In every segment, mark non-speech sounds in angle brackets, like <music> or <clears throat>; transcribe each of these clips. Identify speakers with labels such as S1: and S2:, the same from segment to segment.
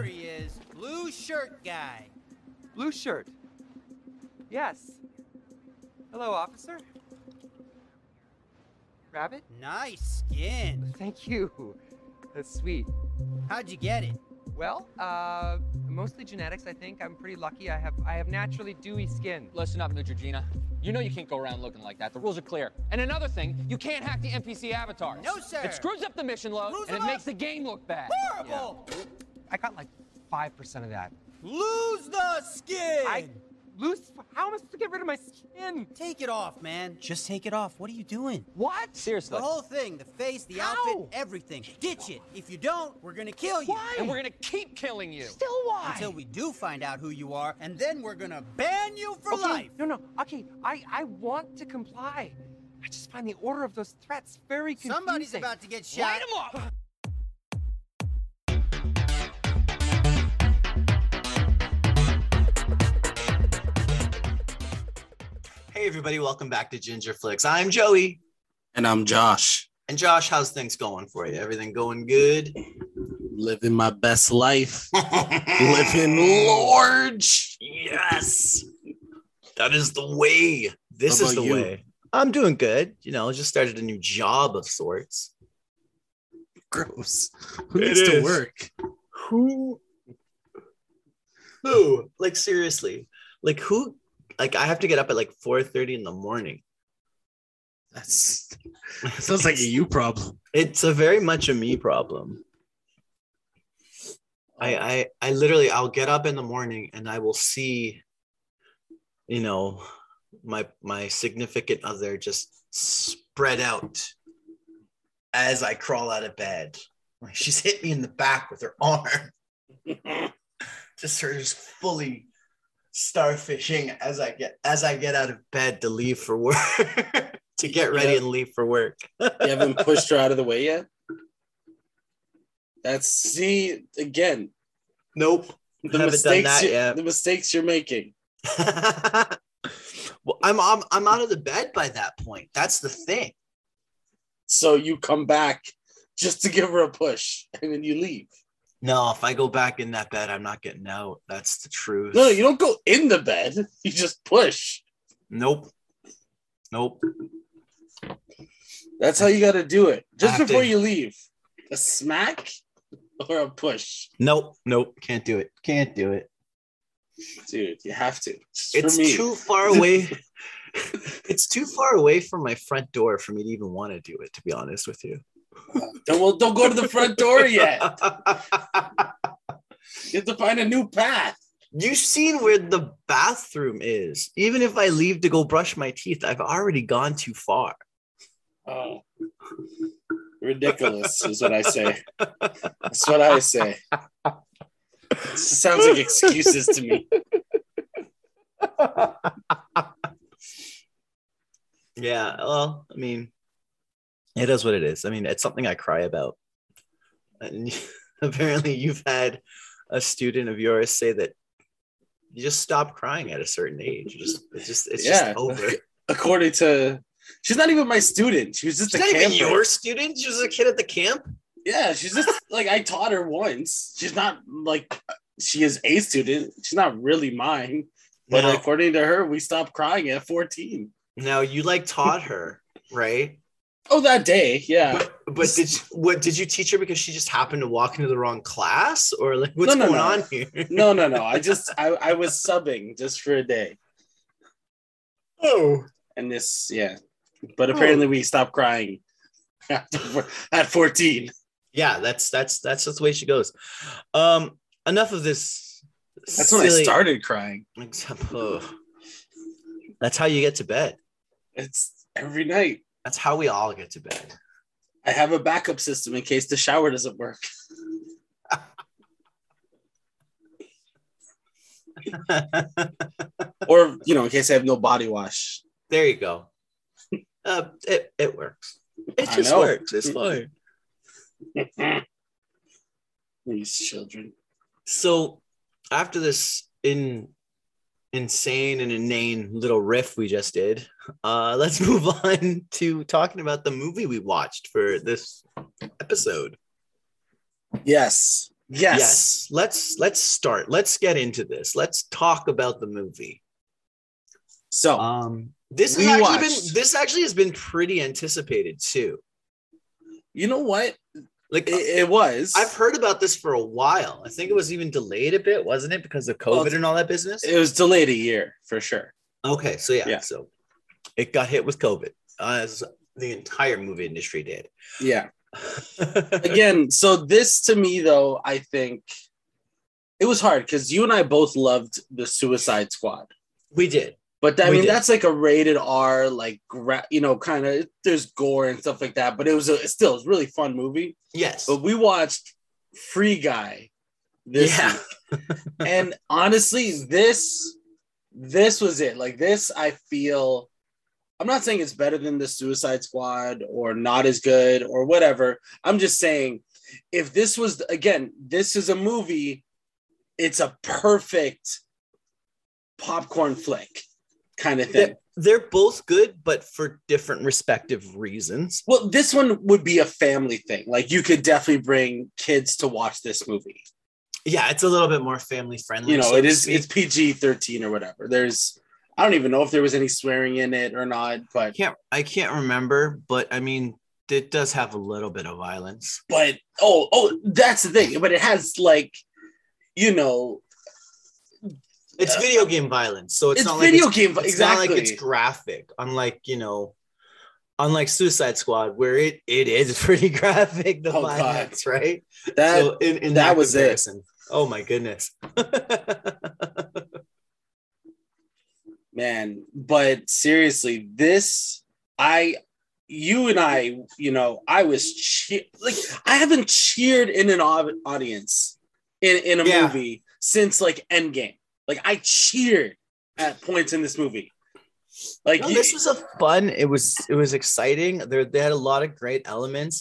S1: There he is, blue shirt guy.
S2: Blue shirt. Yes. Hello, officer. Rabbit?
S1: Nice skin.
S2: Thank you. That's sweet.
S1: How'd you get it?
S2: Well, uh, mostly genetics, I think. I'm pretty lucky. I have I have naturally dewy skin.
S3: Listen up, Neutrogena. You know you can't go around looking like that. The rules are clear. And another thing, you can't hack the NPC avatars.
S1: No, sir.
S3: It screws up the mission load,
S1: Screws
S3: and it
S1: them
S3: makes the game look bad.
S1: Horrible.
S2: I got like five percent of that.
S1: Lose the skin.
S2: I lose. How am I supposed to get rid of my skin?
S1: Take it off, man. Just take it off. What are you doing?
S2: What?
S3: Seriously.
S1: The whole thing, the face, the
S2: How?
S1: outfit, everything. Ditch it. If you don't, we're gonna kill you.
S2: Why?
S3: And we're gonna keep killing you.
S2: Still why?
S1: Until we do find out who you are, and then we're gonna ban you for
S2: okay.
S1: life.
S2: No, no. Okay, I I want to comply. I just find the order of those threats very confusing.
S1: Somebody's about to get shot.
S3: Light 'em up.
S4: Hey everybody, welcome back to Ginger Flicks. I'm Joey.
S5: And I'm Josh,
S4: And Josh, how's things going for you? Everything going good?
S5: living my best life, <laughs> living large.
S4: Yes. That is the way. This is the
S5: you?
S4: way. I'm doing good. You know, just started a new job of sorts.
S5: Gross. Who
S4: It
S5: needs to work?
S4: Who who? Like seriously. Like who like I have to get up at like 4:30 in the morning.
S5: That's <laughs> sounds like a you problem.
S4: It's a very much a me problem. I, I I literally I'll get up in the morning and I will see, you know, my my significant other just spread out as I crawl out of bed. Like she's hit me in the back with her arm. <laughs> just her just fully starfishing as I get as I get out of bed to leave for work. <laughs> to get ready
S5: Yeah.
S4: and leave for work.
S5: You haven't <laughs> pushed her out of the way yet. That's see again
S4: Nope.
S5: the
S4: Haven't done
S5: mistakes.
S4: that
S5: you-
S4: yet.
S5: The mistakes you're making. <laughs>
S4: well, I'm, I'm I'm out of the bed by that point. That's the thing.
S5: So you come back just to give her a push, and then you leave.
S4: No, if I go back in that bed, I'm not getting out. That's the truth.
S5: No, you don't go in the bed. <laughs> You just push.
S4: Nope. Nope.
S5: That's how you got to do it. Just before you leave, a smack or a push,
S4: Nope. Nope. Can't do it. Can't do it.
S5: dude. You have to.
S4: It's
S5: me.
S4: too far away. <laughs> it's too far away from my front door for me to even want to do it. To be honest with you.
S5: Don't, well, don't go to the front door yet. <laughs> You have to find a new path.
S4: You've seen where the bathroom is. Even if I leave to go brush my teeth, I've already gone too far.
S5: Oh, ridiculous is what I say. That's what I say. Sounds like excuses to me. <laughs>
S4: Yeah, well, I mean, it is what it is. I mean, it's something I cry about. And <laughs> apparently, you've had a student of yours say that you just stop crying at a certain age. You just, it's just, it's
S5: Yeah.
S4: just over.
S5: According to, she's not even my student. She was just
S4: She's
S5: a
S4: not even your student. She was a kid at the camp.
S5: Yeah, she's just <laughs> like I taught her once. She's not like she is a student. She's not really mine. But
S4: Now,
S5: according to her, we stopped crying at 14.
S4: now you like taught her, right?
S5: Oh, that day, yeah.
S4: But, but did you, what did you teach her because she just happened to walk into the wrong class, or like what's
S5: No, no,
S4: going
S5: no.
S4: on here?
S5: No, no, no. I just I, I was subbing just for a day.
S4: Oh,
S5: And this, yeah. But apparently we stopped crying at 14.
S4: yeah, that's that's that's just the way she goes. Um, enough of this.
S5: That's when I started crying.
S4: Except, oh. That's how you get to bed.
S5: It's every night.
S4: That's how we all get to bed.
S5: I have a backup system in case the shower doesn't work. <laughs> Or, you know, in case I have no body wash.
S4: there you go. Uh, it it works. It
S5: I
S4: just
S5: know.
S4: works. It's fine. <laughs>
S5: These children.
S4: So after this in insane and inane little riff we just did, uh, let's <laughs> move on to talking about the movie we watched for this episode.
S5: Yes. Yes.
S4: yes let's let's start let's get into this let's talk about the movie
S5: So
S4: um this has actually been this actually has been pretty anticipated too
S5: you know what?
S4: Like
S5: It, uh, it was.
S4: i've heard about this for a while i think it was even delayed a bit wasn't it because of covid
S5: Well,
S4: and all that business
S5: it was delayed a year for sure.
S4: okay so yeah,
S5: Yeah.
S4: so it got hit with covid as the entire movie industry did
S5: Yeah. <laughs> Again, so this to me though, I think it was hard because you and I both loved the Suicide Squad.
S4: we did
S5: But I
S4: We
S5: mean,
S4: did.
S5: that's like a rated R, like gra- you know, kind of. There's gore and stuff like that, but it was a, still it was a really fun movie.
S4: yes
S5: But we watched Free Guy this
S4: Yeah.
S5: week, and honestly, this this was it. Like this, I feel. I'm not saying it's better than the Suicide Squad or not as good or whatever. I'm just saying, if this was again, this is a movie. It's a perfect popcorn flick kind of thing.
S4: they're, both good but for different respective reasons
S5: Well, this one would be a family thing. Like you could definitely bring kids to watch this movie.
S4: yeah it's a little bit more family friendly
S5: You know,
S4: so
S5: it is it's PG thirteen or whatever. There's I don't even know if there was any swearing in it or not, but
S4: can't I can't remember, but I mean it does have a little bit of violence.
S5: but oh oh that's the thing. But it has like you know
S4: It's
S5: Uh,
S4: video game violence, so it's,
S5: it's,
S4: not like
S5: video
S4: it's,
S5: game
S4: it's
S5: exactly.
S4: not like it's graphic. Unlike you know, unlike Suicide Squad, where it it is <laughs> pretty graphic. The
S5: Oh, God.
S4: violence, right?
S5: that
S4: so in, in
S5: that was it.
S4: Oh my goodness. <laughs>
S5: man but seriously this i you and i you know i was che- like i haven't cheered in an audience in, in a
S4: Yeah.
S5: movie since like endgame like i cheered at points in this movie like
S4: No,
S5: you-
S4: this was a fun. It was it was exciting. There they had a lot of great elements.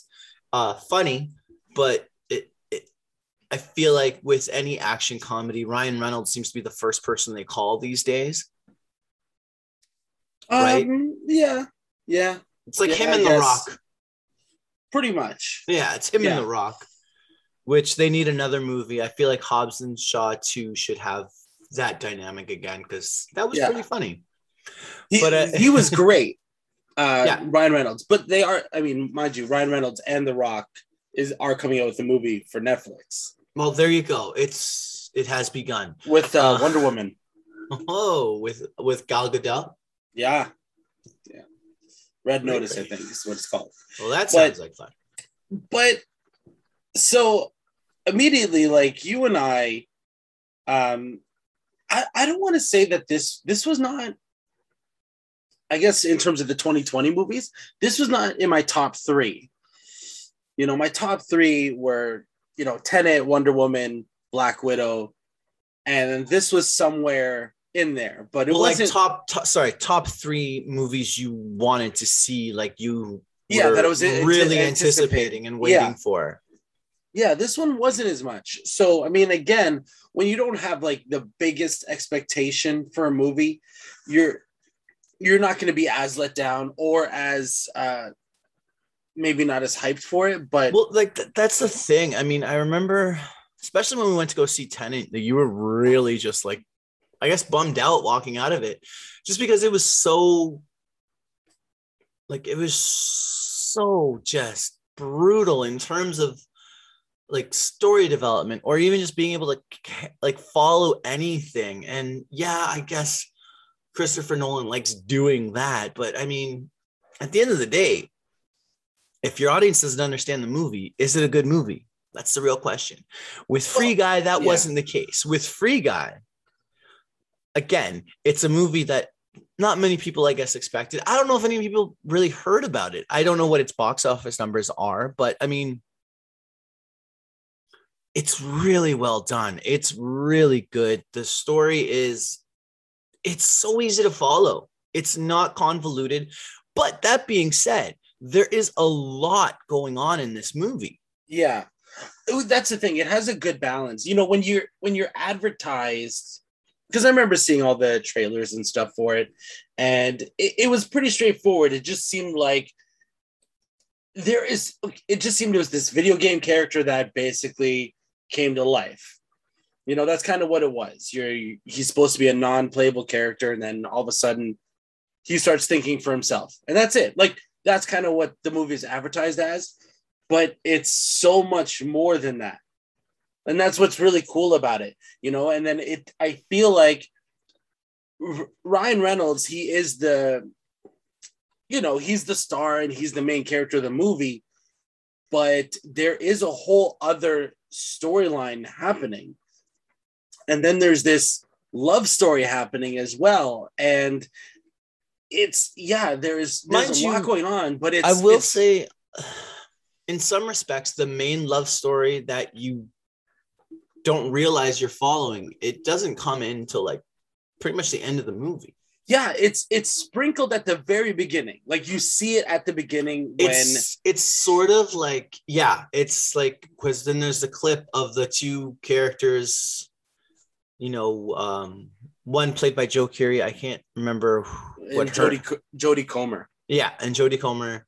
S4: Uh, funny, but it, it I feel like with any action comedy, Ryan Reynolds seems to be the first person they call these days. right?
S5: um, yeah yeah
S4: It's like
S5: Yeah,
S4: him and The. Rock.
S5: pretty much
S4: Yeah, it's him
S5: Yeah.
S4: and The Rock. Which they need another movie. I feel like Hobbs and Shaw 2 should have that dynamic again because that was
S5: Yeah.
S4: pretty funny.
S5: he,
S4: But, uh,
S5: he was great <laughs> uh
S4: Yeah.
S5: ryan reynolds but they are i mean mind you ryan reynolds and the rock is are coming out with a movie for netflix
S4: Well, there you go. It's it has begun.
S5: with uh,
S4: Uh,
S5: Wonder Woman. <laughs>
S4: Oh, with with Gal Gadot.
S5: Yeah, yeah. Red
S4: Great,
S5: Notice, I think, is what it's called.
S4: Well, that
S5: But-
S4: sounds like fun.
S5: But so immediately, like you and I, um, I I don't want to say that this this was not. I guess in terms of the 2020 movies, this was not in my top three. You know, my top three were you know Tenet, Wonder Woman, Black Widow, and this was somewhere in there, but it
S4: Well,
S5: wasn't.
S4: top, top, sorry, top three movies you wanted to see, like you
S5: Yeah,
S4: were
S5: that I was
S4: really
S5: anticipating.
S4: anticipating and waiting
S5: Yeah.
S4: for.
S5: Yeah this one wasn't as much so i mean again when you don't have like the biggest expectation for a movie you're you're not going to be as let down or as uh maybe not as hyped for it but
S4: Well, like th- that's the thing. I mean, I remember, especially when we went to go see Tenet, that you were really just like, I guess, bummed out walking out of it, just because it was so, like, it was so just brutal in terms of like story development or even just being able to like follow anything. And yeah, I guess Christopher Nolan likes doing that, but I mean, at the end of the day, if your audience doesn't understand the movie, is it a good movie? That's the real question. With Free Guy, that
S5: yeah.
S4: wasn't the case. With Free Guy, again, it's a movie that not many people, I guess, expected. I don't know if any people really heard about it. I don't know what its box office numbers are, but I mean, it's really well done. It's really good. The story is, it's so easy to follow. It's not convoluted. But that being said, there is a lot going on in this movie.
S5: yeah that's the thing it has a good balance you know when you're when you're advertised because i remember seeing all the trailers and stuff for it and it, it was pretty straightforward it just seemed like there is it just seemed it was this video game character that basically came to life. You know, that's kind of what it was. You're he's supposed to be a non-playable character, and then all of a sudden he starts thinking for himself. And that's it. Like that's kind of what the movie is advertised as, but it's so much more than that. And that's what's really cool about it, you know. And then it I feel like Ryan Reynolds, he is the you know, he's the star and he's the main character of the movie, but there is a whole other storyline happening. And then there's this love story happening as well. And it's yeah, there's there's
S4: Mind
S5: a lot
S4: you,
S5: going on, but it's
S4: I will
S5: it's-
S4: say, in some respects, the main love story that you don't realize you're following, it doesn't come in until like pretty much the end of the movie.
S5: Yeah, it's it's sprinkled at the very beginning. Like you see it at the beginning when
S4: It's it's sort of like yeah, it's like because then there's the clip of the two characters, you know, um, one played by Joe Keery. I can't remember what
S5: and
S4: her-
S5: Jodie Co- Jodie Comer.
S4: Yeah, and Jodie Comer,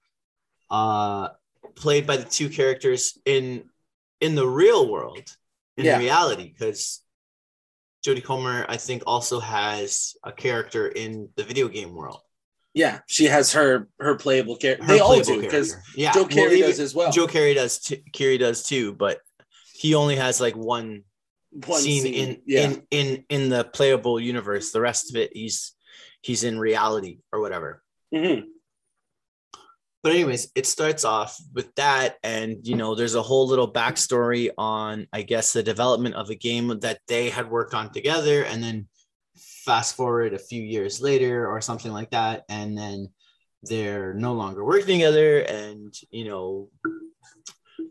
S4: uh, played by the two characters in in the real world, in
S5: Yeah.
S4: reality, because Jodie Comer, I think, also has a character in the video game world.
S5: Yeah, she has her her playable character. They all do because
S4: yeah,
S5: Joe
S4: well,
S5: Keery
S4: even-
S5: does as well.
S4: Joe Keery does. T- Keery does too, but he only has like one,
S5: One
S4: scene,
S5: scene,
S4: in
S5: yeah.
S4: in in in the playable universe. The rest of it, he's he's in reality or whatever.
S5: Mhm.
S4: But anyways it starts off with that and you know there's a whole little backstory on i guess the development of a game that they had worked on together and then fast forward a few years later or something like that and then they're no longer working together and you know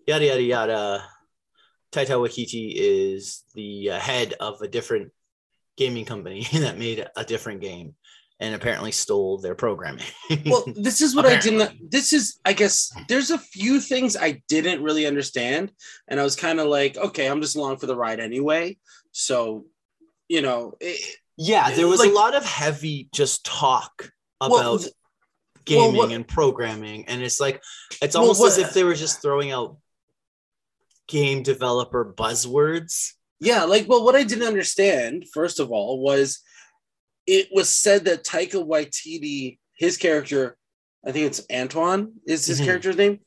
S4: yada yada yada taika waititi is the uh, head of a different gaming company <laughs> that made a different game and apparently stole their programming.
S5: Well <laughs> this is what i didn't this is i guess there's a few things i didn't really understand and i was kind of like okay i'm just along for the ride anyway. So you know it,
S4: Yeah, there was
S5: Like-
S4: a lot of heavy just talk about
S5: Well, th-
S4: gaming
S5: what-
S4: and programming, and it's like it's
S5: Well,
S4: almost as if they were just throwing out game developer buzzwords.
S5: yeah like well what i didn't understand first of all was it was said that taika waititi his character i think it's antoine is his
S4: Mhm.
S5: character's name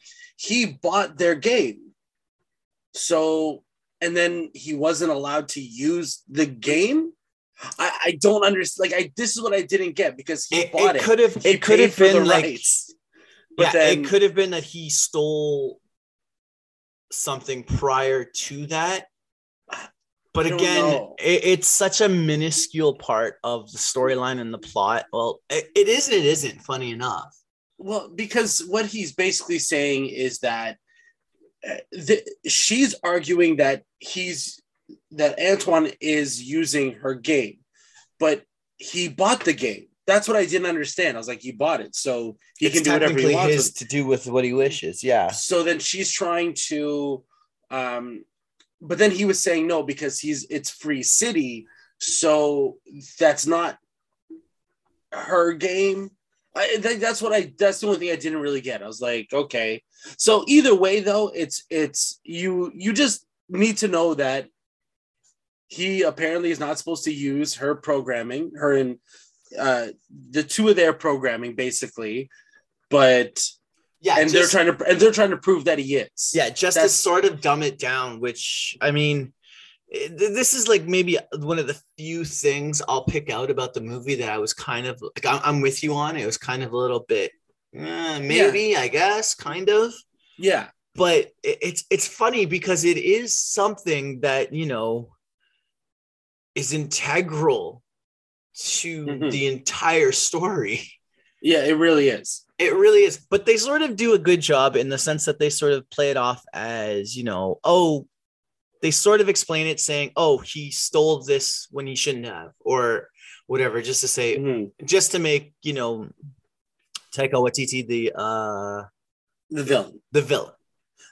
S5: he bought their game so and then he wasn't allowed to use the game i, I don't understand like i this is what i didn't get because he
S4: It,
S5: bought it,
S4: could have it could have been like
S5: rights. But
S4: yeah,
S5: then-
S4: it could have been that he stole something prior to that. But
S5: I
S4: again, it, it's such a minuscule part of the storyline and the plot. Well, it, it is and it isn't. Funny enough.
S5: Well, because what he's basically saying is that uh, the, she's arguing that he's that Antoine is using her game, but he bought the game. That's what I didn't understand. I was like, he bought it, so he
S6: it's
S5: can do whatever he wants.
S6: his to do with what he wishes. Yeah.
S5: So then she's trying to, um, but then he was saying no because he's it's free city, so that's not her game. I think that's what I. That's the only thing I didn't really get. I was like, okay. So either way, though, it's it's you. You just need to know that he apparently is not supposed to use her programming, her and uh, the two of their programming, basically. But
S4: Yeah,
S5: and they're trying to and they're trying to prove that he is.
S4: Yeah, just to sort of dumb it down, which I mean, this is like maybe one of the few things I'll pick out about the movie that I was kind of like, I'm, I'm with you on. It was kind of a little bit, eh, maybe, I guess, kind of.
S5: yeah,
S4: But it's it's funny because it is something that you know is integral to
S5: Mhm.
S4: the entire story.
S5: yeah. It really is.
S4: It really is. But they sort of do a good job in the sense that they sort of play it off as, you know, oh, they sort of explain it saying, oh, he stole this when he shouldn't have, or whatever, just to say,
S5: Mhm.
S4: just to make, you know, Taika Waititi the uh
S5: The villain.
S4: the villain.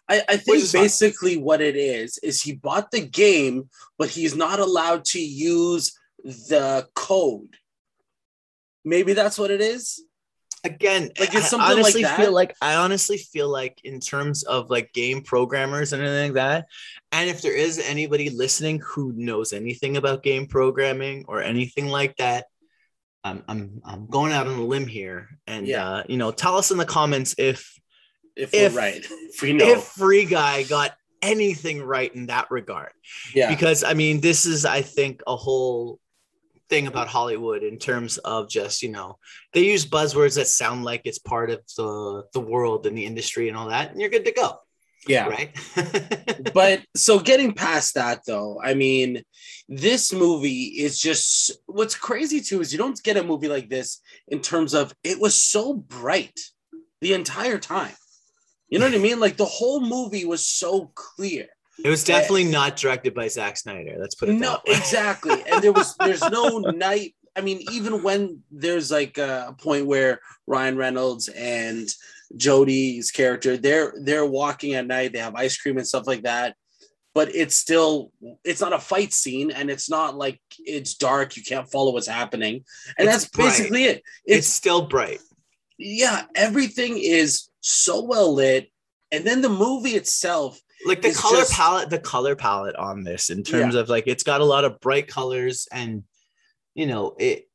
S5: I, I think basically what it is is he bought the game, but he's not allowed to use the code. Maybe that's what it is.
S4: Again
S5: Like, it's
S4: I
S5: something like
S4: honestly
S5: that.
S4: feel like i honestly feel like in terms of like game programmers and anything like that and if there is anybody listening who knows anything about game programming or anything like that i'm i'm, I'm going out on a limb here and
S5: Yeah.
S4: uh you know tell us in the comments if
S5: If,
S4: If-
S5: we're right, if we know,
S4: if free guy got anything right in that regard
S5: yeah,
S4: because I mean, this is, I think, a whole thing about Hollywood in terms of just, you know, they use buzzwords that sound like it's part of the the world and the industry and all that, and you're good to go,
S5: yeah.
S4: right? <laughs>
S5: but so getting past that though i mean this movie is just what's crazy too is you don't get a movie like this in terms of it was so bright the entire time you know what i mean like the whole movie was so clear
S4: it was definitely not directed by Zack Snyder. Let's put it
S5: no
S4: that way. <laughs>
S5: exactly and there was there's no night i mean even when there's like a point where ryan reynolds and jodie's character they're they're walking at night they have ice cream and stuff like that but it's still it's not a fight scene and it's not like it's dark you can't follow what's happening and
S4: It's
S5: that's
S4: bright.
S5: basically it
S4: It's
S5: it's
S4: still bright.
S5: yeah everything is so well lit and then the movie itself
S4: Like the color
S5: just-
S4: palette, the color palette on this in terms of like it's got a lot of bright colors and you know, it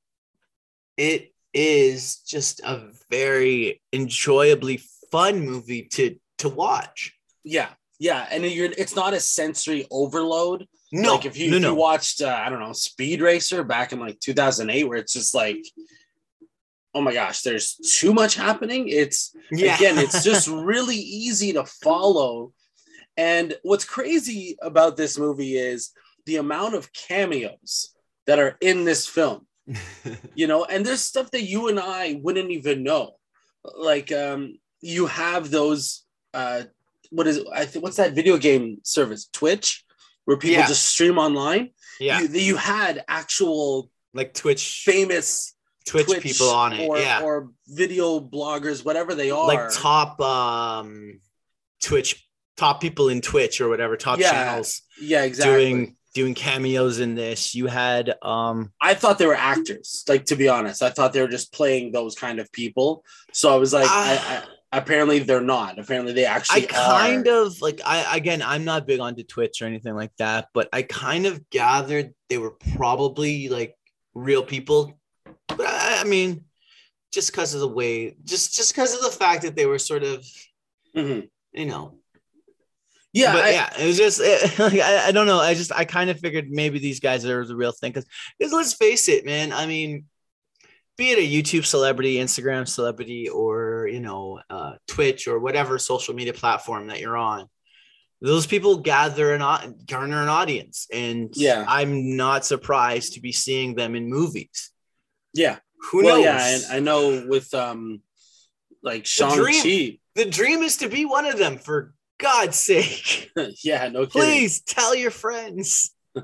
S4: it is just a very enjoyably fun movie to to watch.
S5: yeah yeah and you're it's not a sensory overload
S4: No,
S5: like if you,
S4: no,
S5: if
S4: no.
S5: you watched uh, I don't know Speed Racer back in like 2008 where it's just like oh my gosh there's too much happening it's
S4: yeah.
S5: again it's <laughs> just really easy to follow and what's crazy about this movie is the amount of cameos that are in this film <laughs> you know and there's stuff that you and I wouldn't even know. Like um you have those uh what is I think what's that video game service? Twitch? Where people
S4: Yeah.
S5: just stream online?
S4: Yeah,
S5: you, you had actual
S4: like Twitch,
S5: famous
S4: Twitch,
S5: Twitch
S4: people on it.
S5: or,
S4: yeah,
S5: or video bloggers whatever they are.
S4: like top um Twitch, top people in Twitch or whatever, top
S5: Yeah,
S4: channels
S5: yeah exactly
S4: doing doing cameos in this. You had um
S5: I thought they were actors. Like to be honest, I thought they were just playing those kind of people. So I was like, I, I, apparently they're not. Apparently they actually I
S4: kind
S5: are.
S4: of like I again I'm not big onto Twitch or anything like that, but I kind of gathered they were probably like real people. But I, I mean, just because of the way, just just because of the fact that they were sort of,
S5: Mhm.
S4: you know,
S5: Yeah,
S4: but
S5: I-
S4: yeah, it was just it, <laughs> like, I, I don't know. I just I kind of figured maybe these guys are the real thing because let's face it, man. I mean, be it a YouTube celebrity, Instagram celebrity, or you know, uh, Twitch or whatever social media platform that you're on, those people gather an au- garner an audience, and
S5: Yeah.
S4: I'm not surprised to be seeing them in movies.
S5: yeah.
S4: Who
S5: well,
S4: knows?
S5: yeah, and I know with um, like Shang
S4: dream.
S5: Chi.
S4: the dream is to be one of them. For God's sake, <laughs>
S5: yeah, no kidding.
S4: please tell your friends. <laughs>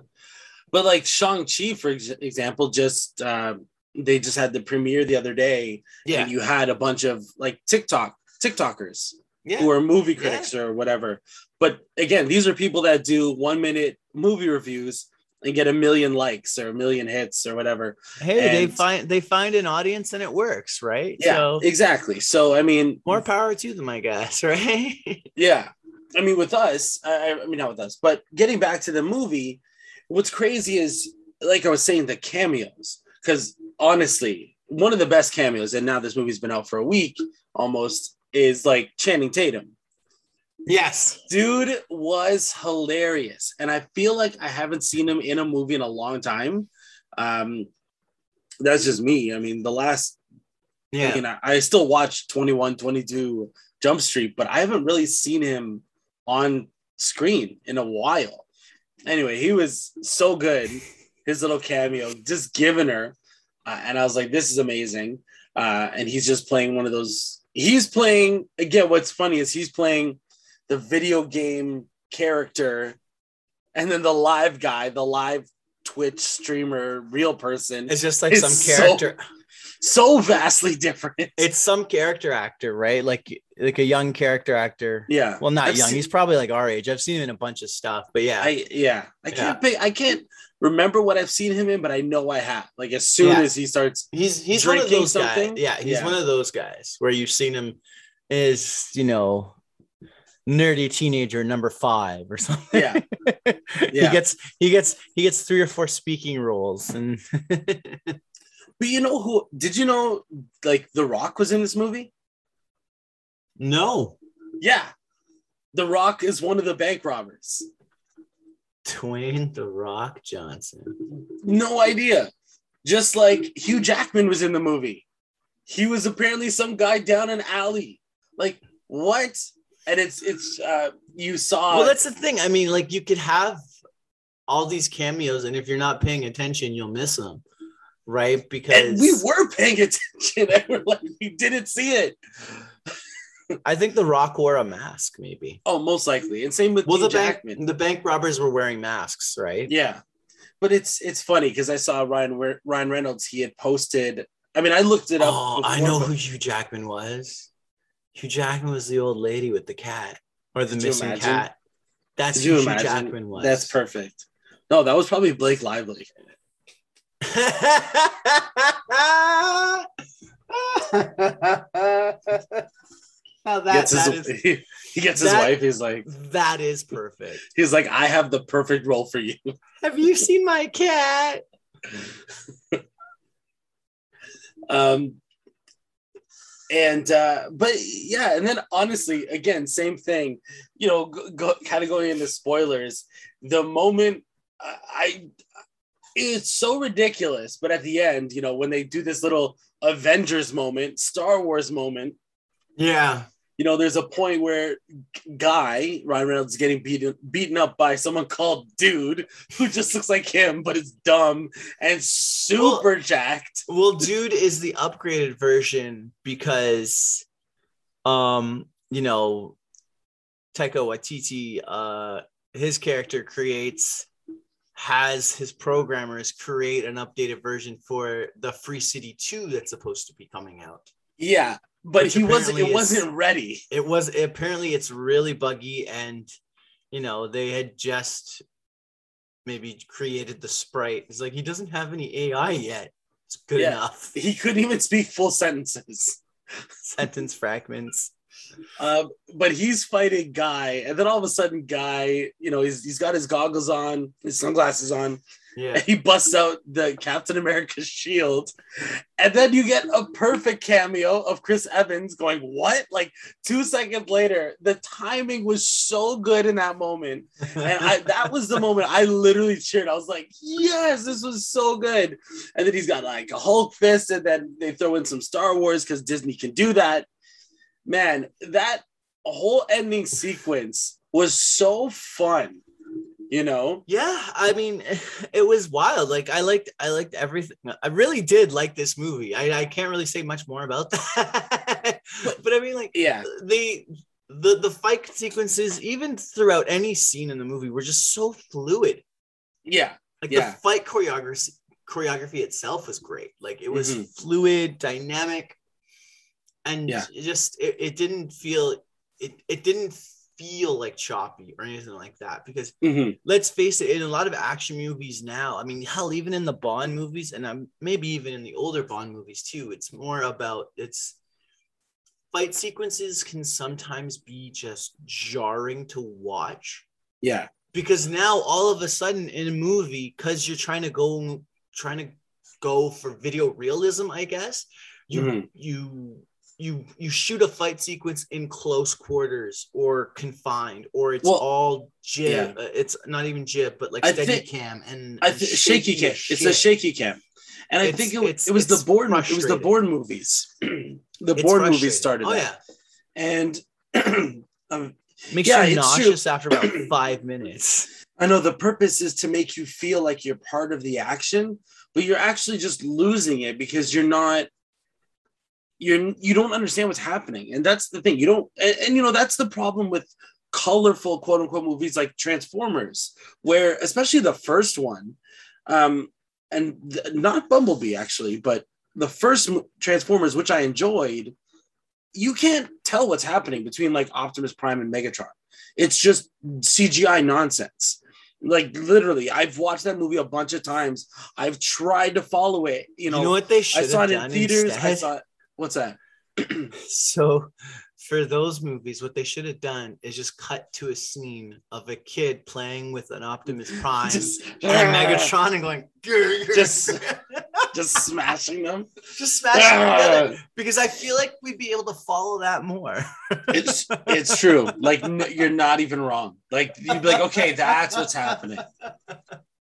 S5: But like Shang Chi, for ex- example, just uh, they just had the premiere the other day,
S4: Yeah,
S5: and you had a bunch of like TikTok TikTokers
S4: yeah.
S5: who are movie critics or whatever. But again, these are people that do one minute movie reviews and get a million likes or a million hits or whatever.
S4: hey they find they find an audience and it works right
S5: Yeah,
S4: so
S5: exactly. So I mean,
S4: more power to them i guess <laughs> right
S5: yeah. I mean, with us, I, I mean, not with us, but getting back to the movie, what's crazy is, like I was saying, the cameos. Because honestly, one of the best cameos, and now this movie's been out for a week almost, is like Channing Tatum.
S4: yes
S5: dude was hilarious and i feel like i haven't seen him in a movie in a long time um that's just me i mean the last
S4: yeah
S5: you know i still watch 21 22 jump street but i haven't really seen him on screen in a while. Anyway he was so good his little cameo just giving her uh, and i was like this is amazing. Uh and he's just playing one of those he's playing again what's funny is he's playing the video game character and then the live guy the live twitch streamer real person.
S4: It's just like some character.
S5: so vastly different
S4: it's some character actor right like like a young character actor
S5: yeah
S4: well not
S5: I've
S4: young
S5: seen-
S4: he's probably like our age i've seen him in a bunch of stuff but yeah
S5: I yeah, I can't pick. I can't remember what I've seen him in, but I know I have. Like as soon
S4: Yeah.
S5: as he starts,
S4: He's he's one of
S5: Drinking
S4: those guys.
S5: something?
S4: Yeah, he's
S5: Yeah.
S4: one of those guys where you've seen him is you know nerdy teenager number five or something.
S5: yeah, <laughs>
S4: he gets he gets he gets three or four speaking roles and <laughs>
S5: but you know who? Did you know like The Rock was in this movie?
S4: no
S5: Yeah, The Rock is one of the bank robbers.
S4: Dwayne the Rock Johnson.
S5: No idea. Just like Hugh Jackman was in the movie. He was apparently some guy down an alley. Like what? And it's it's uh you saw
S4: well, that's the thing. I mean, like you could have all these cameos, and if you're not paying attention, you'll miss them, right? Because
S5: and we were paying attention <laughs> and we're like we didn't see it.
S4: I think the Rock wore a mask, maybe.
S5: Oh, most likely. And same with
S4: Well, the bank
S5: Jackman.
S4: the bank robbers were wearing masks, right?
S5: Yeah. But it's it's funny because I saw Ryan Ryan Reynolds. He had posted. I mean, I looked it up.
S4: Oh, I know
S5: but-
S4: who Hugh Jackman was. Hugh Jackman was the old lady with the cat or the
S5: you
S4: missing cat. That's
S5: Could
S4: who
S5: you
S4: Hugh? Jackman was.
S5: That's perfect. No, that was probably Blake Lively. <laughs>
S4: now that,
S5: Gets
S4: that
S5: his,
S4: is <laughs>
S5: he gets his wife. He's like,
S4: that is perfect.
S5: he's like, I have the perfect role for you. <laughs>
S4: Have you seen my cat?
S5: Um, and uh, but yeah, and then honestly, again, same thing. You know, go, go, kind of going into spoilers. The moment I, it's so ridiculous, but at the end, you know, when they do this little Avengers moment, Star Wars moment,
S4: Yeah.
S5: you know, there's a point where Guy Ryan Reynolds is getting beaten beaten up by someone called Dude, who just looks like him, but is dumb and super jacked.
S4: Well, dude is the upgraded version because um, you know, Taika Waititi, uh his character creates has his programmers create an updated version for the Free City 2 that's supposed to be coming out.
S5: Yeah, but
S4: Which
S5: he wasn't. It wasn't ready.
S4: It was apparently it's really buggy and you know, they had just maybe created the sprite. It's like he doesn't have any AI yet. It's good
S5: Yeah.
S4: enough.
S5: He couldn't even speak full sentences. <laughs>
S4: Sentence fragments.
S5: Um, but he's fighting Guy, and then all of a sudden, Guy, you know, he's he's got his goggles on, his sunglasses on,
S4: Yeah.
S5: and <laughs> he busts out the Captain America shield, and then you get a perfect cameo of Chris Evans going, "What?" Like two seconds later, the timing was so good in that moment, and I <laughs> that was the moment I literally cheered. I was like, "Yes, this was so good!" And then he's got like a Hulk fist, and then they throw in some Star Wars because Disney can do that. Man, that whole ending sequence was so fun. You know,
S4: Yeah, I mean, <laughs> it was wild. Like I liked, I liked everything. I really did like this movie. I, I can't really say much more about <laughs> that. but I mean, like
S5: yeah,
S4: the the the fight sequences, even throughout any scene in the movie, were just so fluid.
S5: yeah,
S4: Like
S5: Yeah.
S4: the fight choreography choreography itself was great. Like it was
S5: Mhm.
S4: fluid, dynamic, and
S5: Yeah.
S4: it just it, it didn't feel it it didn't feel like choppy or anything like that because
S5: Mhm.
S4: let's face it, in a lot of action movies now, I mean, hell, even in the Bond movies, and um, maybe even in the older Bond movies too, it's more about it's fight sequences can sometimes be just jarring to watch
S5: yeah,
S4: because now all of a sudden in a movie, because you're trying to go trying to go for video realism, I guess you
S5: Mhm.
S4: you you you shoot a fight sequence in close quarters or confined or it's
S5: Well,
S4: all jib uh, it's not even jib but like
S5: I
S4: steady
S5: think-
S4: cam and,
S5: I
S4: and
S5: th- shaky cam.
S4: as
S5: It's a shaky cam, and I think it, was
S4: it's-
S5: it was the
S4: it's
S5: Bourne. It was the Bourne movies. <clears throat> the
S4: It's Bourne
S5: movies started.
S4: oh
S5: that.
S4: yeah
S5: and <clears throat> um,
S4: makes
S5: Yeah,
S4: you
S5: it's true.
S4: nauseous after about <clears throat> five minutes
S5: I know the purpose is to make you feel like you're part of the action, but you're actually just losing it because you're not. You're you don't understand what's happening, and that's the thing. You don't, and, and you know that's the problem with colorful quote unquote movies like Transformers, where especially the first one, um, and th- not Bumblebee actually, but the first Transformers, which I enjoyed, you can't tell what's happening between like Optimus Prime and Megatron. It's just CGI nonsense. Like literally, I've watched that movie a bunch of times. I've tried to follow it. You
S4: You
S5: know,
S4: know, what they
S5: I
S4: should
S5: saw
S4: have
S5: it in theaters. I
S4: instead?
S5: saw it. What's that? <clears throat>
S4: So for those movies, what they should have done is just cut to a scene of a kid playing with an Optimus <laughs> Prime
S5: Just,
S4: and <laughs> Megatron and going
S5: Just- <laughs> just smashing them.
S4: just smashing them together ah. because I feel like we'd be able to follow that more.
S5: It's it's true. Like you're not even wrong. Like you'd be like, okay, that's what's happening,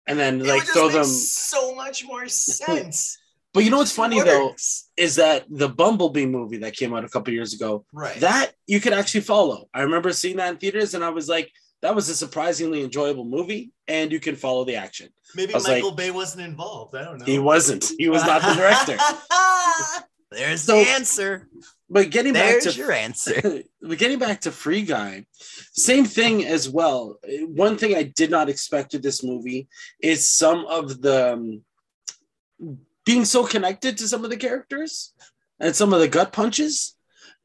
S5: and then
S4: It
S5: like throw them.
S4: so much more sense.
S5: But you know what's funny though is that the Bumblebee movie that came out a couple years ago.
S4: right?
S5: That you could actually follow. I remember seeing that in theaters, and I was like, that was a surprisingly enjoyable movie, and you can follow the action.
S4: Maybe
S5: was like-
S4: Michael Bay wasn't involved. I don't know.
S5: He wasn't. He was not the director. <laughs>
S4: There's
S5: So-
S4: the answer.
S5: But getting back to
S4: your answer. <laughs>
S5: but getting back to Free Guy, same thing as well. One thing I did not expect with this movie is some of the um, being so connected to some of the characters and some of the gut punches,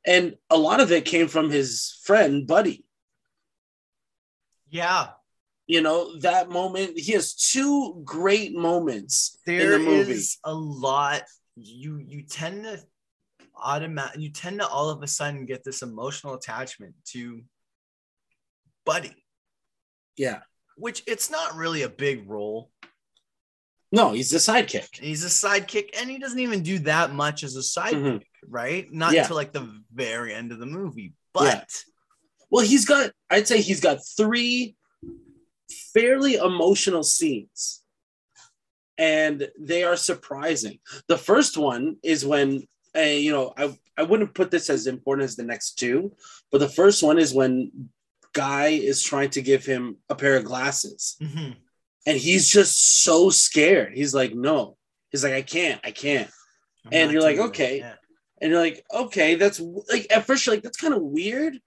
S5: and a lot of it came from his friend Buddy.
S4: Yeah,
S5: You know that moment. He has two great moments
S4: there
S5: in the movie.
S4: is a lot. You you tend to automatic. You tend to all of a sudden get this emotional attachment to Buddy,
S5: Yeah.
S4: which it's not really a big role.
S5: No, he's a sidekick.
S4: He's a sidekick, and he doesn't even do that much as a sidekick,
S5: Mhm.
S4: right? Not
S5: Yeah.
S4: until like the very end of the movie. But
S5: Yeah. Well, he's got, I'd say he's got three fairly emotional scenes. And they are surprising. The first one is when, uh, you know, I, I wouldn't put this as important as the next two, but the first one is when Guy is trying to give him a pair of glasses.
S4: Mhm.
S5: And he's just so scared. He's like, no. He's like, I can't, I can't.
S4: I'm
S5: And you're like, okay. And you're like, okay, that's like at first you're like, that's kind of weird,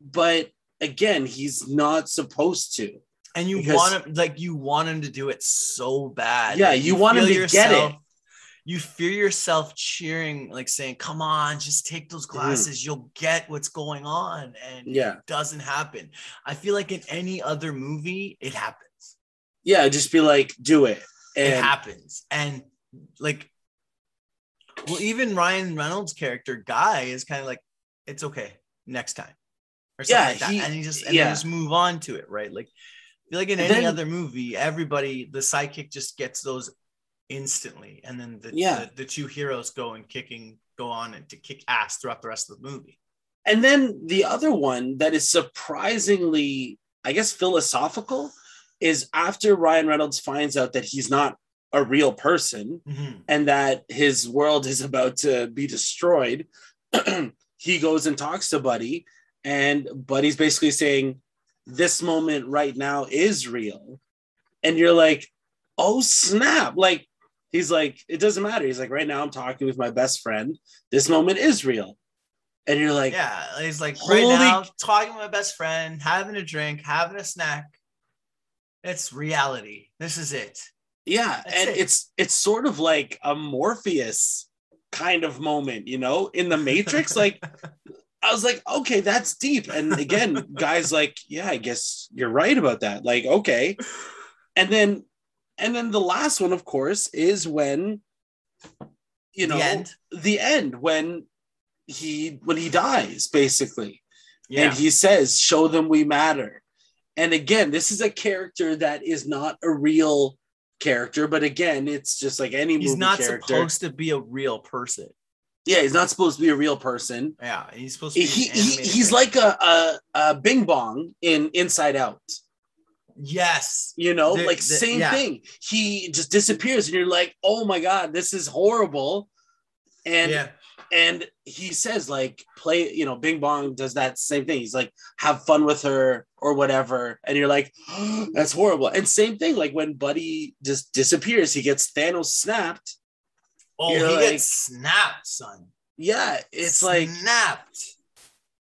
S5: but again, he's not supposed to.
S4: and you
S5: Because-
S4: want him like you want him to do it so bad.
S5: Yeah,
S4: Like,
S5: you want him to get it.
S4: You fear yourself cheering, like saying, "Come on, just take those mm-hmm. glasses. You'll get what's going on." And
S5: Yeah,
S4: it doesn't happen. I feel like in any other movie, it happens.
S5: Yeah, just be like, do it.
S4: it happens, and like, well, even Ryan Reynolds' character Guy is kind of like, "It's okay, next time," or something
S5: Yeah,
S4: like that,
S5: he-
S4: and he just and
S5: yeah.
S4: just move on to it, right? Like, I feel like in
S5: And
S4: any
S5: then-
S4: other movie, everybody the sidekick just gets those instantly, and then the,
S5: Yeah.
S4: the the two heroes go and kicking go on and to kick ass throughout the rest of the movie.
S5: and then the other one that is surprisingly, I guess, philosophical is after Ryan Reynolds finds out that he's not a real person mm-hmm. and that his world is about to be destroyed, <clears throat> he goes and talks to Buddy, and Buddy's basically saying, This moment right now is real. And you're like, Oh, snap. Like, he's like, It doesn't matter. He's like, Right now, I'm talking with my best friend. This moment is real. And you're like,
S4: yeah, he's like right now talking with my best friend, having a drink, having a snack. It's reality. This is it.
S5: Yeah,
S4: That's
S5: and
S4: it.
S5: it's it's sort of like a Morpheus kind of moment, you know, in the Matrix. like <laughs> I was like, okay, that's deep. And again, guys like, yeah, I guess you're right about that. Like, okay. And then and then the last one, of course, is when you know
S4: the end.
S5: the end when he when he dies, basically
S4: Yeah.
S5: and he says, "Show them we matter." And again, this is a character that is not a real character, but again, it's just like any
S4: he's not
S5: character.
S4: supposed to be a real person.
S5: yeah, he's not supposed to be a real person.
S4: Yeah, he's supposed to be.
S5: he, he- he's like a, a, a Bing Bong in Inside Out.
S4: yes,
S5: You know,
S4: The-
S5: like
S4: the-
S5: same
S4: yeah.
S5: thing. He just disappears, and you're like, "Oh my god, this is horrible." And
S4: yeah,
S5: and he says like play you know bing bong does that same thing. He's like have fun with her or whatever. And you're like oh, <gasps> that's horrible. And same thing like when buddy just disappears he gets thanos snapped.
S4: Oh, he
S5: like-
S4: gets snapped, son.
S5: yeah it's like
S4: snapped.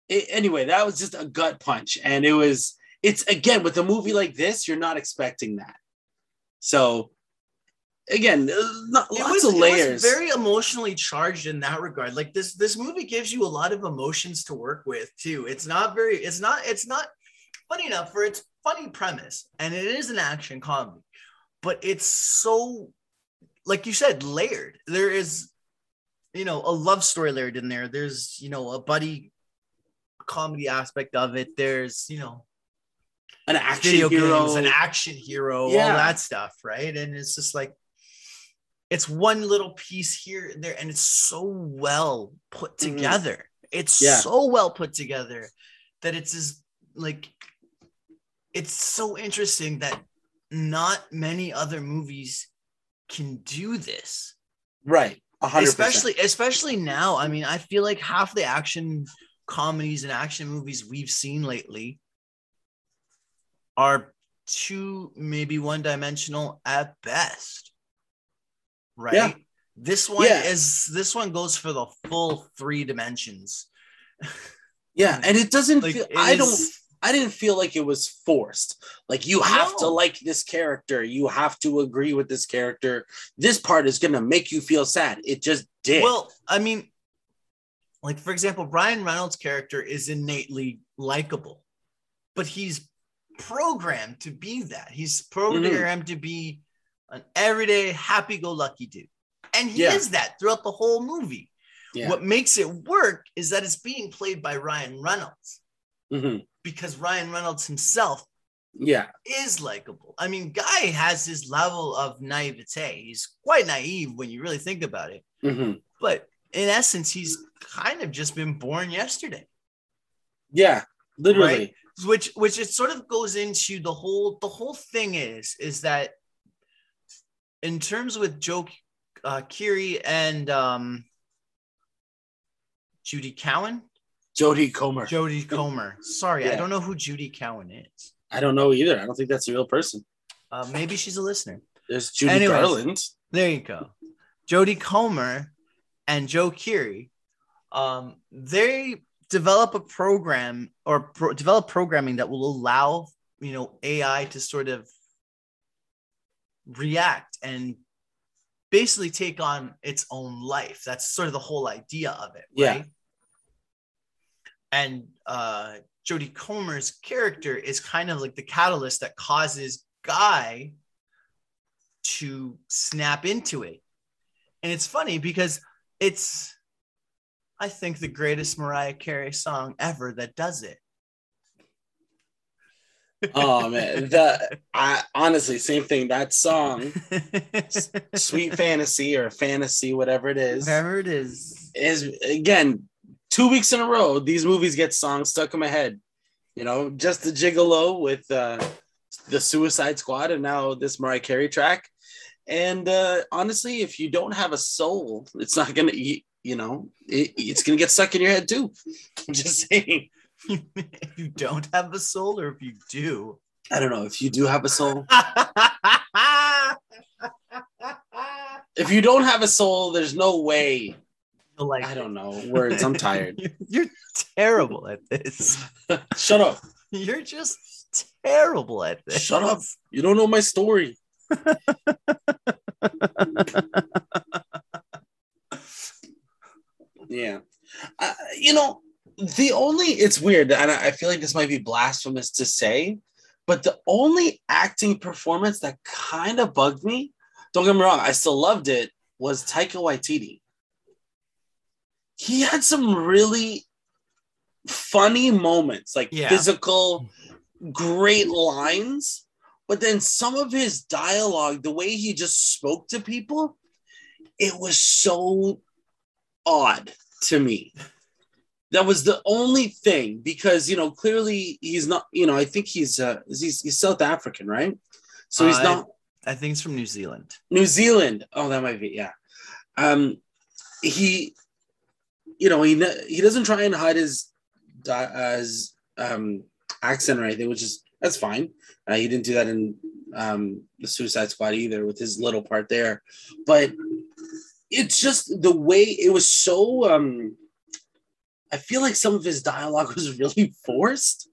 S5: anyway that was just a gut punch. And it was it's again with a movie like this you're not expecting that. So again uh, not,
S4: It
S5: lots
S4: was,
S5: of
S4: it was
S5: layers
S4: very emotionally charged in that regard. Like this, this movie gives you a lot of emotions to work with too. It's not very. It's not. It's not. Funny enough, for its funny premise and it is an action comedy, but it's so, like you said, layered. There is, you know, a love story layered in there. There's, you know, a buddy comedy aspect of it. There's, you know,
S5: An action
S4: video
S5: hero.
S4: games, an action hero, all that stuff, right? And it's just like it's one little piece here and there, and it's so well put
S5: Mhm.
S4: together. It's
S5: Yeah.
S4: so well put together that it's just like it's so interesting that not many other movies can do this
S5: right. A hundred percent.
S4: especially especially now i mean i feel like half the action comedies and action movies we've seen lately are too maybe one dimensional at best right
S5: Yeah.
S4: this one
S5: Yeah.
S4: is this one goes for the full three dimensions <laughs>
S5: Yeah, and it doesn't
S4: like
S5: feel.
S4: it
S5: I don't. I didn't feel like it was forced. Like you have to like this character. You have to agree with this character. This part is gonna make you feel sad. It just did.
S4: well i mean like for example ryan reynolds character is innately likable but he's programmed to be that he's programmed mm-hmm. to be an everyday happy-go-lucky dude and he
S5: Yeah.
S4: is that throughout the whole movie
S5: Yeah.
S4: what makes it work is that it's being played by ryan reynolds
S5: Mhm.
S4: because ryan reynolds himself
S5: yeah,
S4: is likable. I mean, Guy has his level of naivete. He's quite naive when you really think about it.
S5: Mhm.
S4: But in essence, he's kind of just been born yesterday,
S5: yeah, literally.
S4: Right? which which it sort of goes into the whole the whole thing is is that in terms with Joe uh, Keery and um, Judy Cowan,
S5: Jodie Comer.
S4: Jodie Comer. Sorry, I don't know who Judy Cowan is.
S5: I don't know either. I don't think that's a real person.
S4: Uh, maybe she's a listener.
S5: There's Judy
S4: Anyways.
S5: Garland.
S4: There you go. Jodie Comer and Joe Keery, um, they develop a program or pro- develop programming that will allow you know AI to sort of react and basically take on its own life. That's sort of the whole idea of it,
S5: Yeah.
S4: right? And uh, Jodie Comer's character is kind of like the catalyst that causes Guy to snap into it. And it's funny because it's, I think, the greatest Mariah Carey song ever that does it.
S5: Oh man, the I honestly same thing. That song, <laughs> Sweet Fantasy or Fantasy, whatever it is,
S4: Whatever it is.
S5: is again two weeks in a row. These movies get songs stuck in my head. You know, just the Gigolo with uh, the Suicide Squad, and now this Mariah Carey track. And uh, honestly, if you don't have a soul, it's not gonna. You, you know, it, it's gonna get stuck in your head too. I'm <laughs> just saying.
S4: If <laughs> you don't have a soul, or if you do.
S5: I don't know if you do have a soul. <laughs> If you don't have a soul, there's no way.
S4: like
S5: I don't know words. I'm tired. <laughs>
S4: You're terrible at this.
S5: Shut up.
S4: You're just terrible at this.
S5: Shut up. You don't know my story. yeah. Uh, you know, the only, it's weird, and I feel like this might be blasphemous to say, but the only acting performance that kind of bugged me, don't get me wrong, I still loved it, was Taika Waititi. He had some really funny moments, like
S4: Yeah.
S5: physical, great lines, but then some of his dialogue, the way he just spoke to people, it was so odd to me. That was the only thing because you know clearly he's not. You know, I think he's uh he's, he's South African, right? So he's
S4: Uh,
S5: not
S4: I think he's from New Zealand.
S5: New Zealand. Oh, that might be yeah. Um, he, you know, he he doesn't try and hide his uh, his um accent or anything, which is that's fine. Uh, he didn't do that in um the Suicide Squad either with his little part there, but it's just the way it was so. um I feel like some of his dialogue <laughs> was really forced.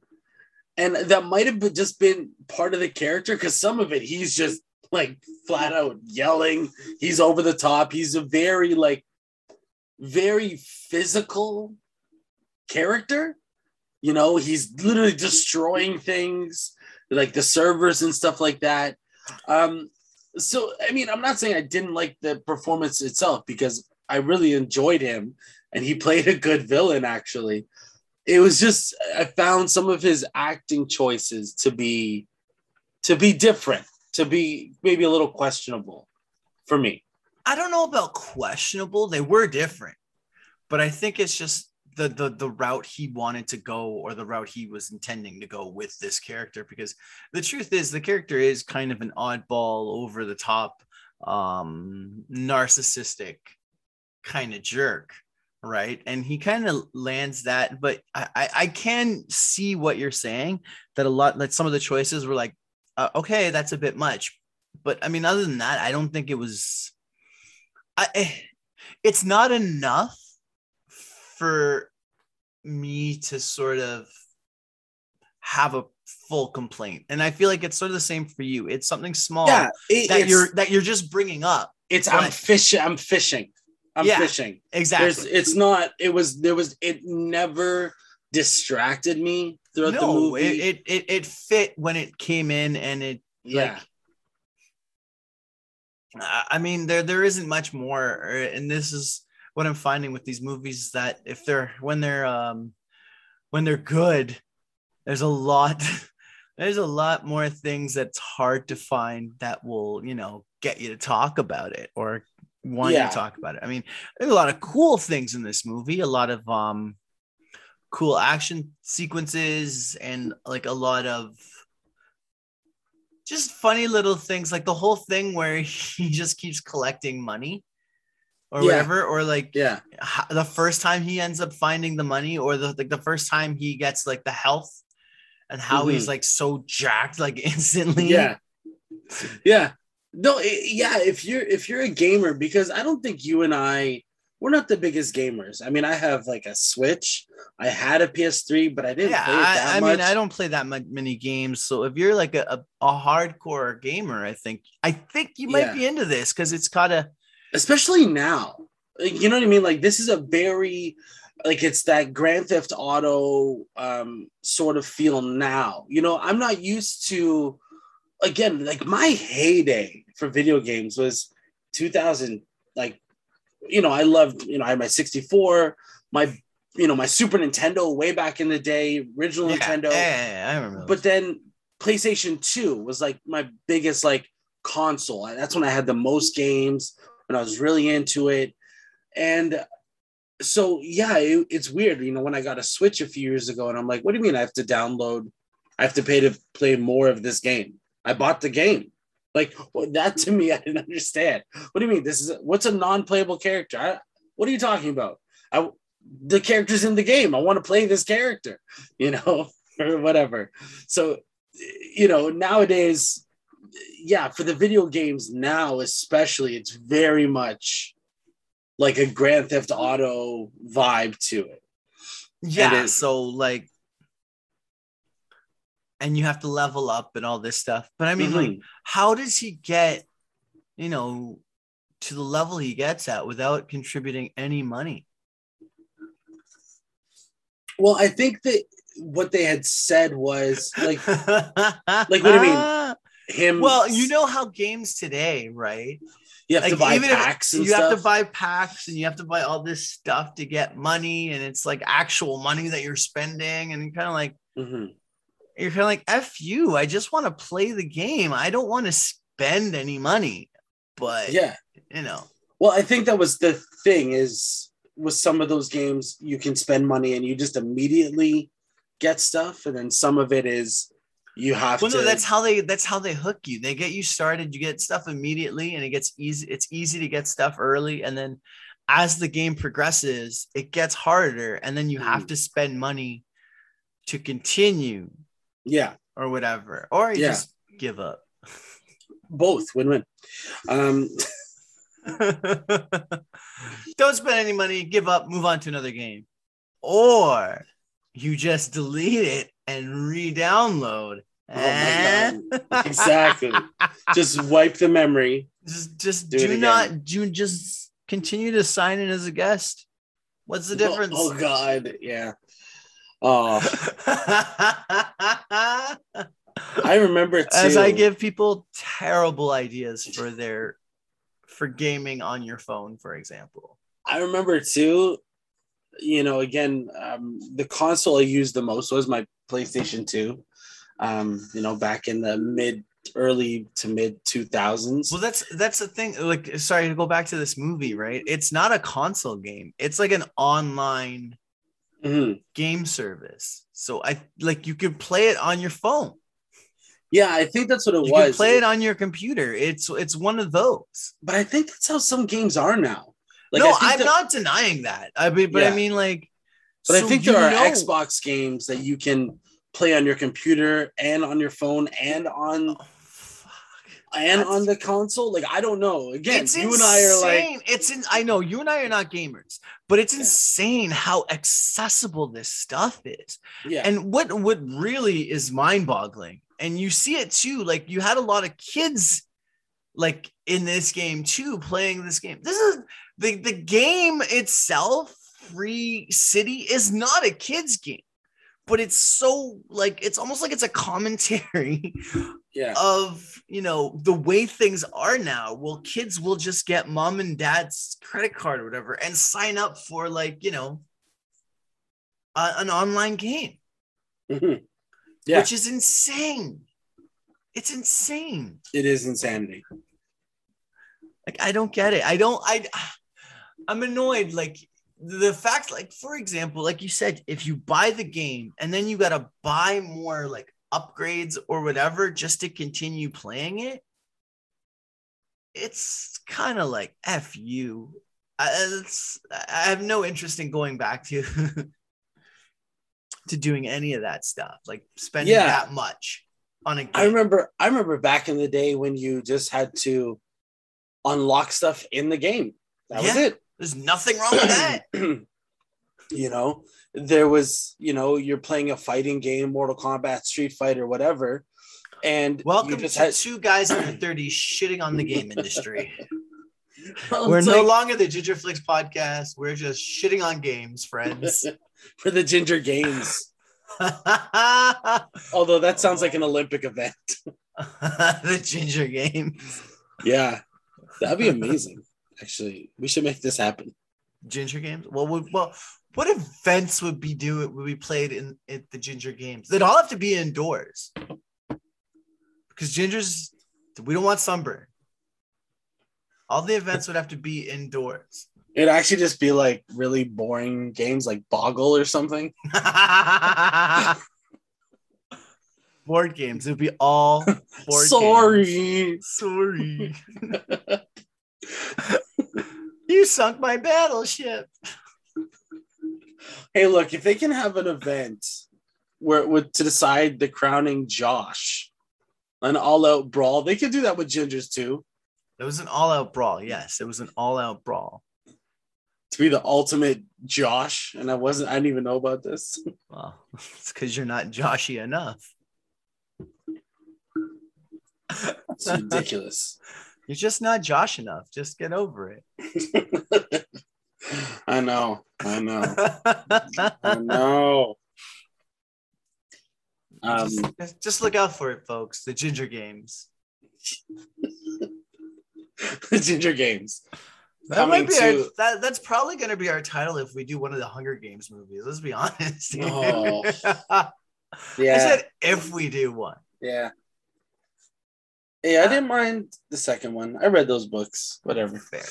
S5: And that might have just been part of the character because some of it he's just like flat out yelling. He's over the top. He's a very like very physical character. You know, he's literally destroying things. like the servers and stuff like that. Um, so I mean, I'm not saying I didn't like the performance itself because I really enjoyed him and he played a good villain actually. It was just I found some of his acting choices to be to be different, to be maybe a little questionable for me.
S4: I don't know about questionable. They were different, but I think it's just the the the route he wanted to go or the route he was intending to go with this character. Because the truth is, the character is kind of an oddball, over the top, um, narcissistic kind of jerk, right? And he kind of lands that. But I, I I can see what you're saying that a lot like some of the choices were like, uh, okay, that's a bit much. But I mean, other than that, I don't think it was I, eh, it's not enough for me to sort of have a full complaint and i feel like it's sort of the same for you it's something small
S5: Yeah, it-
S4: that you're that you're just bringing up
S5: it's I'm fishing. I'm fishing. I'm
S4: Yeah,
S5: fishing.
S4: exactly
S5: There's, it's not. It was. There was. It never distracted me throughout the movie.
S4: it, it it it fit when it came in and it
S5: yeah.
S4: I I mean, there there isn't much more, er, and this is what I'm finding with these movies that if they're when they're um when they're good, there's a lot <laughs> there's a lot more things that's hard to find that will you know get you to talk about it or want
S5: Yeah.
S4: you to talk about it. I mean, there's a lot of cool things in this movie, a lot of um cool action sequences, and like a lot of just funny little things like the whole thing where <laughs> he just keeps collecting money or
S5: Yeah.
S4: whatever or like
S5: Yeah.
S4: the first time he ends up finding the money or the like the first time he gets like the health and how he's like so jacked like <laughs> instantly
S5: Yeah. Yeah. No, it, yeah, if you're if you're a gamer because I don't think you and I we're not the biggest gamers. I mean, I have like a Switch. I had a PS3, but I didn't
S4: yeah
S5: play it that
S4: I, I
S5: much.
S4: mean i don't play that much, many games so if you're like a, a, a hardcore gamer i think i think you might
S5: Yeah.
S4: be into this because it's kind of
S5: especially now. You know what I mean? Like this is a very like it's that Grand Theft Auto um sort of feel now. You know, I'm not used to again, like my heyday for video games was 2000 like you know, I loved, you know, I had my 64, my you know, my Super Nintendo way back in the day, original
S4: yeah,
S5: Nintendo
S4: yeah, i remember
S5: but then PlayStation 2 was like my biggest like console. That's when I had the most games when I was really into it. And so yeah, it- it's weird, you know, when I got a Switch a few years ago and I'm like, what do you mean I have to download I have to pay to play more of this game? I bought the game. Like well, that to me I didn't understand. What do you mean this is what's a non-playable character? I, what are you talking about? I the character's in the game. I want to play this character, you know, <laughs> or whatever. So, you know, nowadays, yeah, for the video games now, especially, it's very much like a Grand Theft Auto vibe to it.
S4: Yeah.
S5: is-
S4: So like, and you have to level up and all this stuff. But I mean, like,
S5: Mhm.
S4: how does he get, you know, to the level he gets at without contributing any money?
S5: well, I think that what they had said was like <laughs> like what do you mean? him.
S4: Well, you know how games today, right?
S5: you have to buy packs and
S4: you
S5: stuff.
S4: have to buy packs and you have to buy all this stuff to get money, and it's like actual money that you're spending, and kind of like
S5: Mhm.
S4: You're kind of like f you. I just want to play the game. I don't want to spend any money, but
S5: Yeah.
S4: you know,
S5: Well, I think that was the thing is with some of those games you can spend money and you just immediately get stuff, and then some of it is you have
S4: well,
S5: to.
S4: no, that's how they that's how they hook you. They get you started. You get stuff immediately, and it gets easy. It's easy to get stuff early, and then as the game progresses, it gets harder, and then you have
S5: Mhm.
S4: to spend money to continue
S5: yeah,
S4: or whatever, or you
S5: Yeah.
S4: just give up.
S5: both win-win. Um, <laughs>
S4: Don't spend any money, give up, move on to another game. Or you just delete it and re-download.
S5: Oh my <laughs> exactly. just wipe the memory.
S4: just just
S5: Do
S4: do, not do just continue to sign in as a guest. What's the difference?
S5: Oh, oh God, yeah. Oh, <laughs> I remember too.
S4: As I give people terrible ideas for their for gaming on your phone, for example.
S5: I remember too. You know, again, um, the console I used the most was my PlayStation Two. Um, you know, back in the mid, early to mid two thousands.
S4: Well, that's that's the thing. Like, sorry to go back to this movie, right? It's not a console game. It's like an online
S5: Mhm.
S4: game service. So I like you could play it on your phone.
S5: Yeah, I think that's what it
S4: You
S5: was.
S4: can play it on your computer. It's it's one of those.
S5: but I think that's how some games are now.
S4: no,
S5: I think
S4: I'm
S5: that-
S4: not denying that. I mean, but I mean, like,
S5: But
S4: so
S5: I think there are
S4: know-
S5: Xbox games that you can play on your computer and on your phone and on. And
S4: That's-
S5: on the console. Like I don't know. Again,
S4: it's
S5: you and I are like
S4: it's in. I know you and I are not gamers, but it's
S5: Yeah.
S4: insane how accessible this stuff is.
S5: yeah.
S4: And what what really is mind-boggling, and you see it too. Like you had a lot of kids, like in this game too, playing this game. This is the the game itself. Free City is not a kids game, but it's so like it's almost like it's a commentary
S5: yeah.
S4: of you know the way things are now well kids will just get mom and dad's credit card or whatever and sign up for like you know a- an online game
S5: Mhm. Yeah.
S4: which is insane it's insane
S5: It is insanity.
S4: like i don't get it i don't i i'm annoyed like the fact like for example like you said if you buy the game and then you got to buy more like upgrades or whatever just to continue playing it it's kind of like f you I, it's, I have no interest in going back to <laughs> to doing any of that stuff like spending
S5: Yeah.
S4: that much on a game
S5: I remember I remember back in the day when you just had to unlock stuff in the game. That was it.
S4: there's nothing wrong with that <clears throat>
S5: you know, there was, you know, you're playing a fighting game, Mortal Kombat, Street Fighter, whatever. And
S4: Welcome
S5: you
S4: to
S5: just had
S4: two guys in their 30s shitting on the game industry. <laughs>
S5: Well,
S4: We're no
S5: like-
S4: longer the Gingerflix podcast. We're just shitting on games, friends. <laughs>
S5: for the Ginger Games. <laughs> Although that sounds like an Olympic event.
S4: The ginger games
S5: Yeah. That'd be amazing. Actually, we should make this happen.
S4: Ginger games. Well, would, well, what events would be do would be played in at the Ginger games? They'd all have to be indoors because Gingers. We don't want sunburn. All the events would have to be indoors.
S5: It'd actually just be like really boring games like Boggle or something. <laughs>
S4: board games. It would be all board games.
S5: Sorry.
S4: Sorry. <laughs> you sunk my battleship.
S5: Hey, look, if they can have an event where would to decide the crowning Josh, an all-out brawl, they could do that with Gingers too.
S4: It was an all-out brawl. Yes, it was an all-out brawl.
S5: To be the ultimate Josh, and I wasn't. I didn't even know about this. <laughs>
S4: Well, <laughs> it's because you're not Joshy enough.
S5: It's ridiculous. <laughs>
S4: You're just not Josh enough. Just get over it. <laughs>
S5: I know. I know. <laughs> I know. Um,
S4: just, just look out for it, folks. The Ginger Games. <laughs>
S5: The Ginger Games.
S4: That
S5: Coming
S4: might be our, that, that's probably going to be our title if we do one of the Hunger Games movies. Let's be honest.
S5: Oh.
S4: I said if we do one.
S5: Yeah. Yeah, I didn't mind the second one. I read those books. Whatever.
S4: Fair.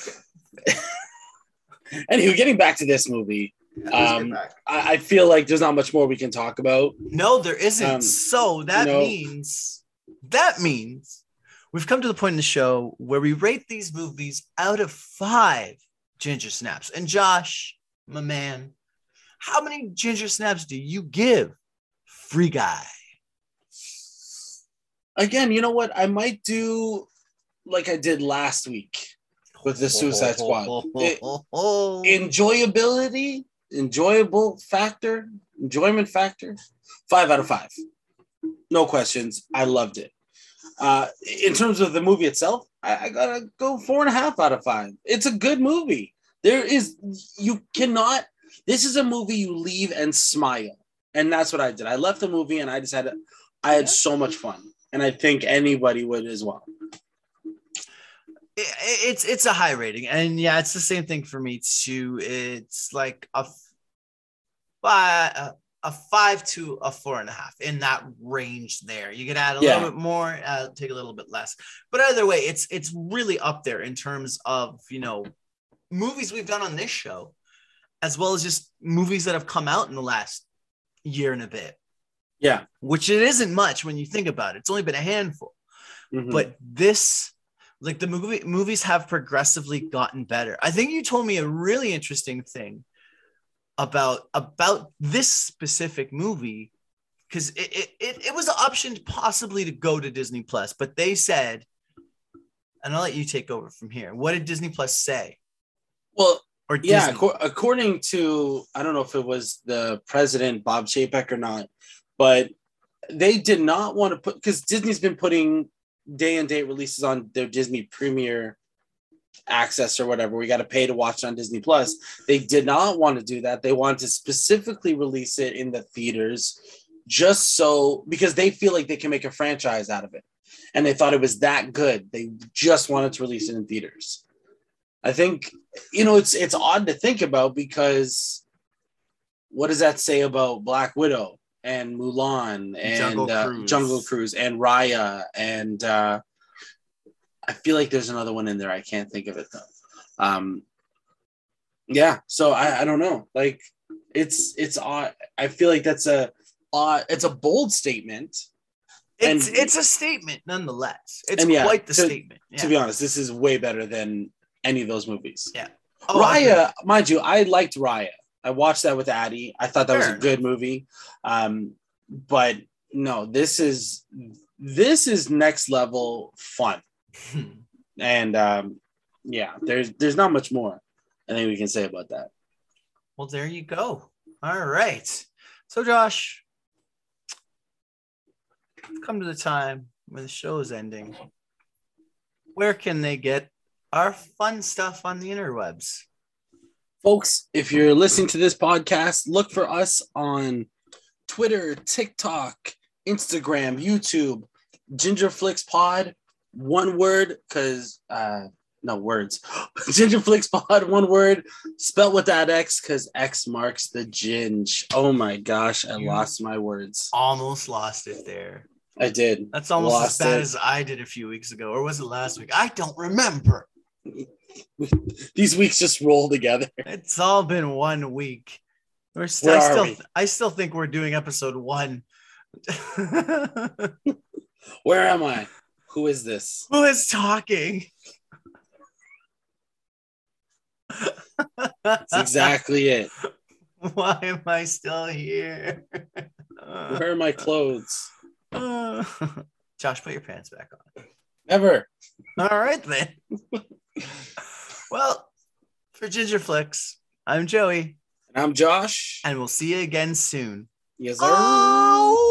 S4: <laughs>
S5: Anyway, getting back to this movie,
S4: Let's
S5: Um. I, I feel like there's not much more we can talk about.
S4: No, there isn't.
S5: Um,
S4: so that
S5: no.
S4: means that means we've come to the point in the show where we rate these movies out of five ginger snaps. And Josh, my man, how many ginger snaps do you give Free Guy?
S5: Again, you know what? I might do like I did last week with the Suicide Squad. It- <laughs> enjoyability, enjoyable factor, enjoyment factor, five out of five. No questions. I loved it. Uh, in terms of the movie itself, I, I gotta go four and a half out of five. It's a good movie. There is, you cannot, this is a movie you leave and smile. And that's what I did. I left the movie and I just had I had so much fun, and I think anybody would as well.
S4: It- it's it's a high rating and yeah it's the same thing for me too. It's like a f- fi- a, five to a four and a half in that range there. You can add a
S5: Yeah.
S4: little bit more uh, take a little bit less. But either way it's it's really up there in terms of you know movies we've done on this show as well as just movies that have come out in the last year and a bit.
S5: Yeah,
S4: which it isn't much when you think about it. It's only been a handful.
S5: Mhm.
S4: but this like the movie movies have progressively gotten better i think you told me a really interesting thing about about this specific movie because it, it, it, it was optioned possibly to go to disney plus but they said and i'll let you take over from here what did disney plus say
S5: well,
S4: or
S5: yeah.
S4: Disney?
S5: according to I don't know if it was the president Bob Chapek or not, but they did not want to put because Disney's been putting day and date releases on their Disney Premier access or whatever. We got to pay to watch on Disney Plus. They did not want to do that. They wanted to specifically release it in the theaters just so because they feel like they can make a franchise out of it. And they thought it was that good. They just wanted to release it in theaters. I think you know it's it's odd to think about because what does that say about Black Widow and Mulan and
S4: Jungle
S5: uh,
S4: Cruise.
S5: Jungle Cruise and Raya and uh, I feel like there's another one in there. I can't think of it though. Um, yeah, so I, I don't know. Like it's it's odd. I feel like that's a odd. It's a bold statement.
S4: it's
S5: and-
S4: it's a statement nonetheless it's
S5: yeah,
S4: quite the
S5: to-
S4: statement
S5: To be honest, this is way better than any of those movies.
S4: Yeah. Oh,
S5: Raya, mind you, I liked Raya. I watched that with Addie. I thought that was a good movie. Um, but no, this is this is next level fun. <laughs> And um, yeah, there's there's not much more I think we can say about that.
S4: Well, there you go. All right. So, Josh, come to the time when the show is ending. Where can they get our fun stuff on the interwebs?
S5: Folks, if you're listening to this podcast, look for us on Twitter, TikTok, Instagram, YouTube, Gingerflix Pod, one word, because uh no words. <laughs> Gingerflix Pod, one word, spelt with that X, because X marks the ginge. Oh my gosh, I
S4: You-
S5: lost my words.
S4: Almost lost it there.
S5: I did.
S4: That's almost
S5: Lost
S4: as bad
S5: it.
S4: as I did a few weeks ago, or was it last week? I don't remember. <laughs>
S5: These weeks just roll together.
S4: It's all been one week. We're I
S5: are
S4: still,
S5: we?
S4: I still think we're doing episode one. <laughs>
S5: Where am I? Who is this?
S4: Who is talking?
S5: That's exactly it. <laughs>
S4: Why am I still here?
S5: Where are my clothes?
S4: Josh, put your pants back on.
S5: Never.
S4: All right then. <laughs> well, for Gingerflix, I'm Joey,
S5: And I'm Josh.
S4: and we'll see you again soon.
S5: Yes, sir.
S4: Oh!